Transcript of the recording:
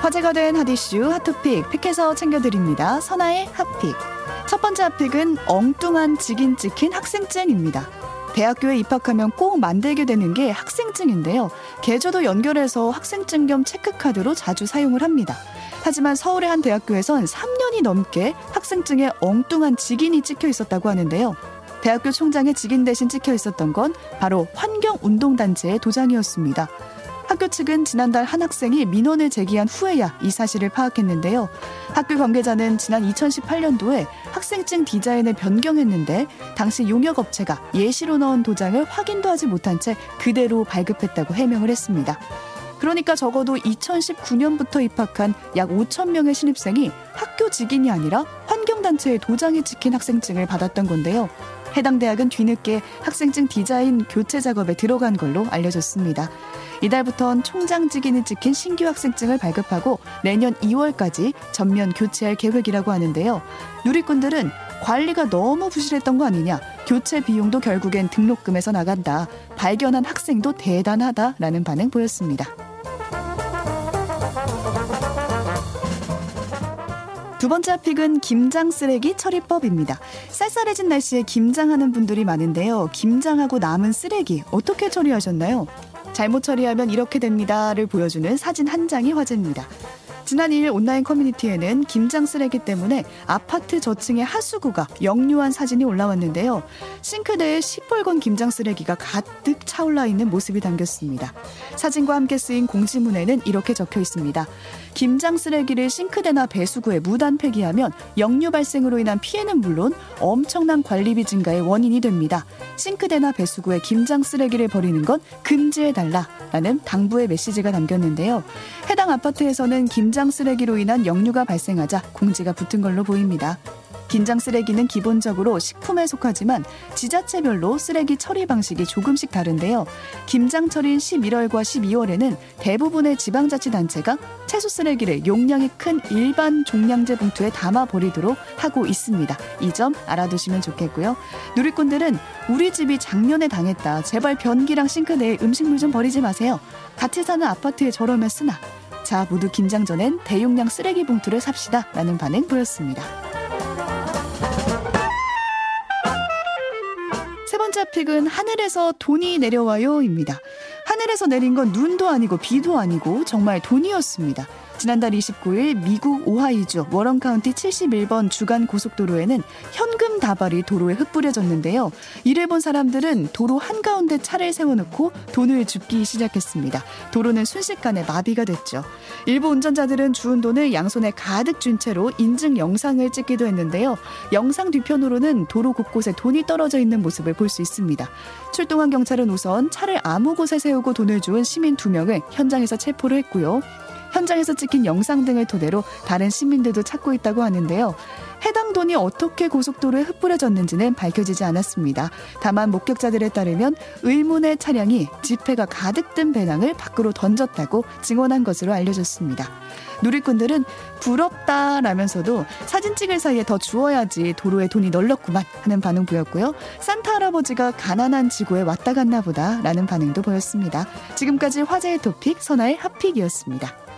화제가 된 핫이슈 핫토픽 픽해서 챙겨드립니다. 선아의 핫픽. 첫 번째 핫픽은 엉뚱한 직인 찍힌 학생증입니다. 대학교에 입학하면 꼭 만들게 되는 게 학생증인데요. 계좌도 연결해서 학생증 겸 체크카드로 자주 사용을 합니다. 하지만 서울의 한 대학교에선 3년 이 넘게 학생증에 엉뚱한 직인이 찍혀 있었다고 하는데요. 대학교 총장의 직인 대신 찍혀 있었던 건 바로 환경운동단체의 도장이었습니다. 학교 측은 지난달 한 학생이 민원을 제기한 후에야 이 사실을 파악했는데요. 학교 관계자는 지난 2018년도에 학생증 디자인을 변경했는데 당시 용역업체가 예시로 넣은 도장을 확인도 하지 못한 채 그대로 발급했다고 해명을 했습니다. 그러니까 적어도 2019년부터 입학한 약 5천 명의 신입생이 학교 직인이 아니라 환경단체의 도장이 찍힌 학생증을 받았던 건데요. 해당 대학은 뒤늦게 학생증 디자인 교체 작업에 들어간 걸로 알려졌습니다. 이달부턴 총장 직인이 찍힌 신규 학생증을 발급하고 내년 2월까지 전면 교체할 계획이라고 하는데요. 누리꾼들은 관리가 너무 부실했던 거 아니냐. 교체 비용도 결국엔 등록금에서 나간다. 발견한 학생도 대단하다라는 반응 보였습니다. 두 번째 픽은 김장 쓰레기 처리법입니다. 쌀쌀해진 날씨에 김장하는 분들이 많은데요. 김장하고 남은 쓰레기 어떻게 처리하셨나요? 잘못 처리하면 이렇게 됩니다를 보여주는 사진 한 장이 화제입니다. 지난 2일 온라인 커뮤니티에는 김장 쓰레기 때문에 아파트 저층의 하수구가 역류한 사진이 올라왔는데요. 싱크대에 시뻘건 김장 쓰레기가 가득 차올라 있는 모습이 담겼습니다. 사진과 함께 쓰인 공지문에는 이렇게 적혀 있습니다. 김장 쓰레기를 싱크대나 배수구에 무단 폐기하면 역류 발생으로 인한 피해는 물론 엄청난 관리비 증가의 원인이 됩니다. 싱크대나 배수구에 김장 쓰레기를 버리는 건 금지해달라라는 당부의 메시지가 담겼는데요. 해당 아파트에서는 김장 김장 쓰레기로 인한 역류가 발생하자 공지가 붙은 걸로 보입니다. 김장 쓰레기는 기본적으로 식품에 속하지만 지자체별로 쓰레기 처리 방식이 조금씩 다른데요. 김장철인 11월과 12월에는 대부분의 지방자치단체가 채소 쓰레기를 용량이 큰 일반 종량제 봉투에 담아 버리도록 하고 있습니다. 이 점 알아두시면 좋겠고요. 누리꾼들은 우리 집이 작년에 당했다. 제발 변기랑 싱크대에 음식물 좀 버리지 마세요. 같이 사는 아파트에 저러면 쓰나. 자, 모두 김장 전엔 대용량 쓰레기 봉투를 삽시다. 라는 반응 보였습니다. 세 번째 픽은 하늘에서 돈이 내려와요입니다. 하늘에서 내린 건 눈도 아니고 비도 아니고 정말 돈이었습니다. 지난달 29일 미국 오하이주 워런 카운티 71번 주간 고속도로에는 현금 다발이 도로에 흩뿌려졌는데요. 이를 본 사람들은 도로 한가운데 차를 세워놓고 돈을 줍기 시작했습니다. 도로는 순식간에 마비가 됐죠. 일부 운전자들은 주운 돈을 양손에 가득 쥔 채로 인증 영상을 찍기도 했는데요. 영상 뒤편으로는 도로 곳곳에 돈이 떨어져 있는 모습을 볼 수 있습니다. 출동한 경찰은 우선 차를 아무 곳에 세우고 돈을 주운 시민 두 명을 현장에서 체포를 했고요. 현장에서 찍힌 영상 등을 토대로 다른 시민들도 찾고 있다고 하는데요. 해당 돈이 어떻게 고속도로에 흩뿌려졌는지는 밝혀지지 않았습니다. 다만 목격자들에 따르면 의문의 차량이 지폐가 가득 든 배낭을 밖으로 던졌다고 증언한 것으로 알려졌습니다. 누리꾼들은 부럽다라면서도 사진 찍을 사이에 더 주어야지 도로에 돈이 널렸구만 하는 반응 보였고요. 산타 할아버지가 가난한 지구에 왔다 갔나 보다라는 반응도 보였습니다. 지금까지 화제의 토픽 선아의 핫픽이었습니다.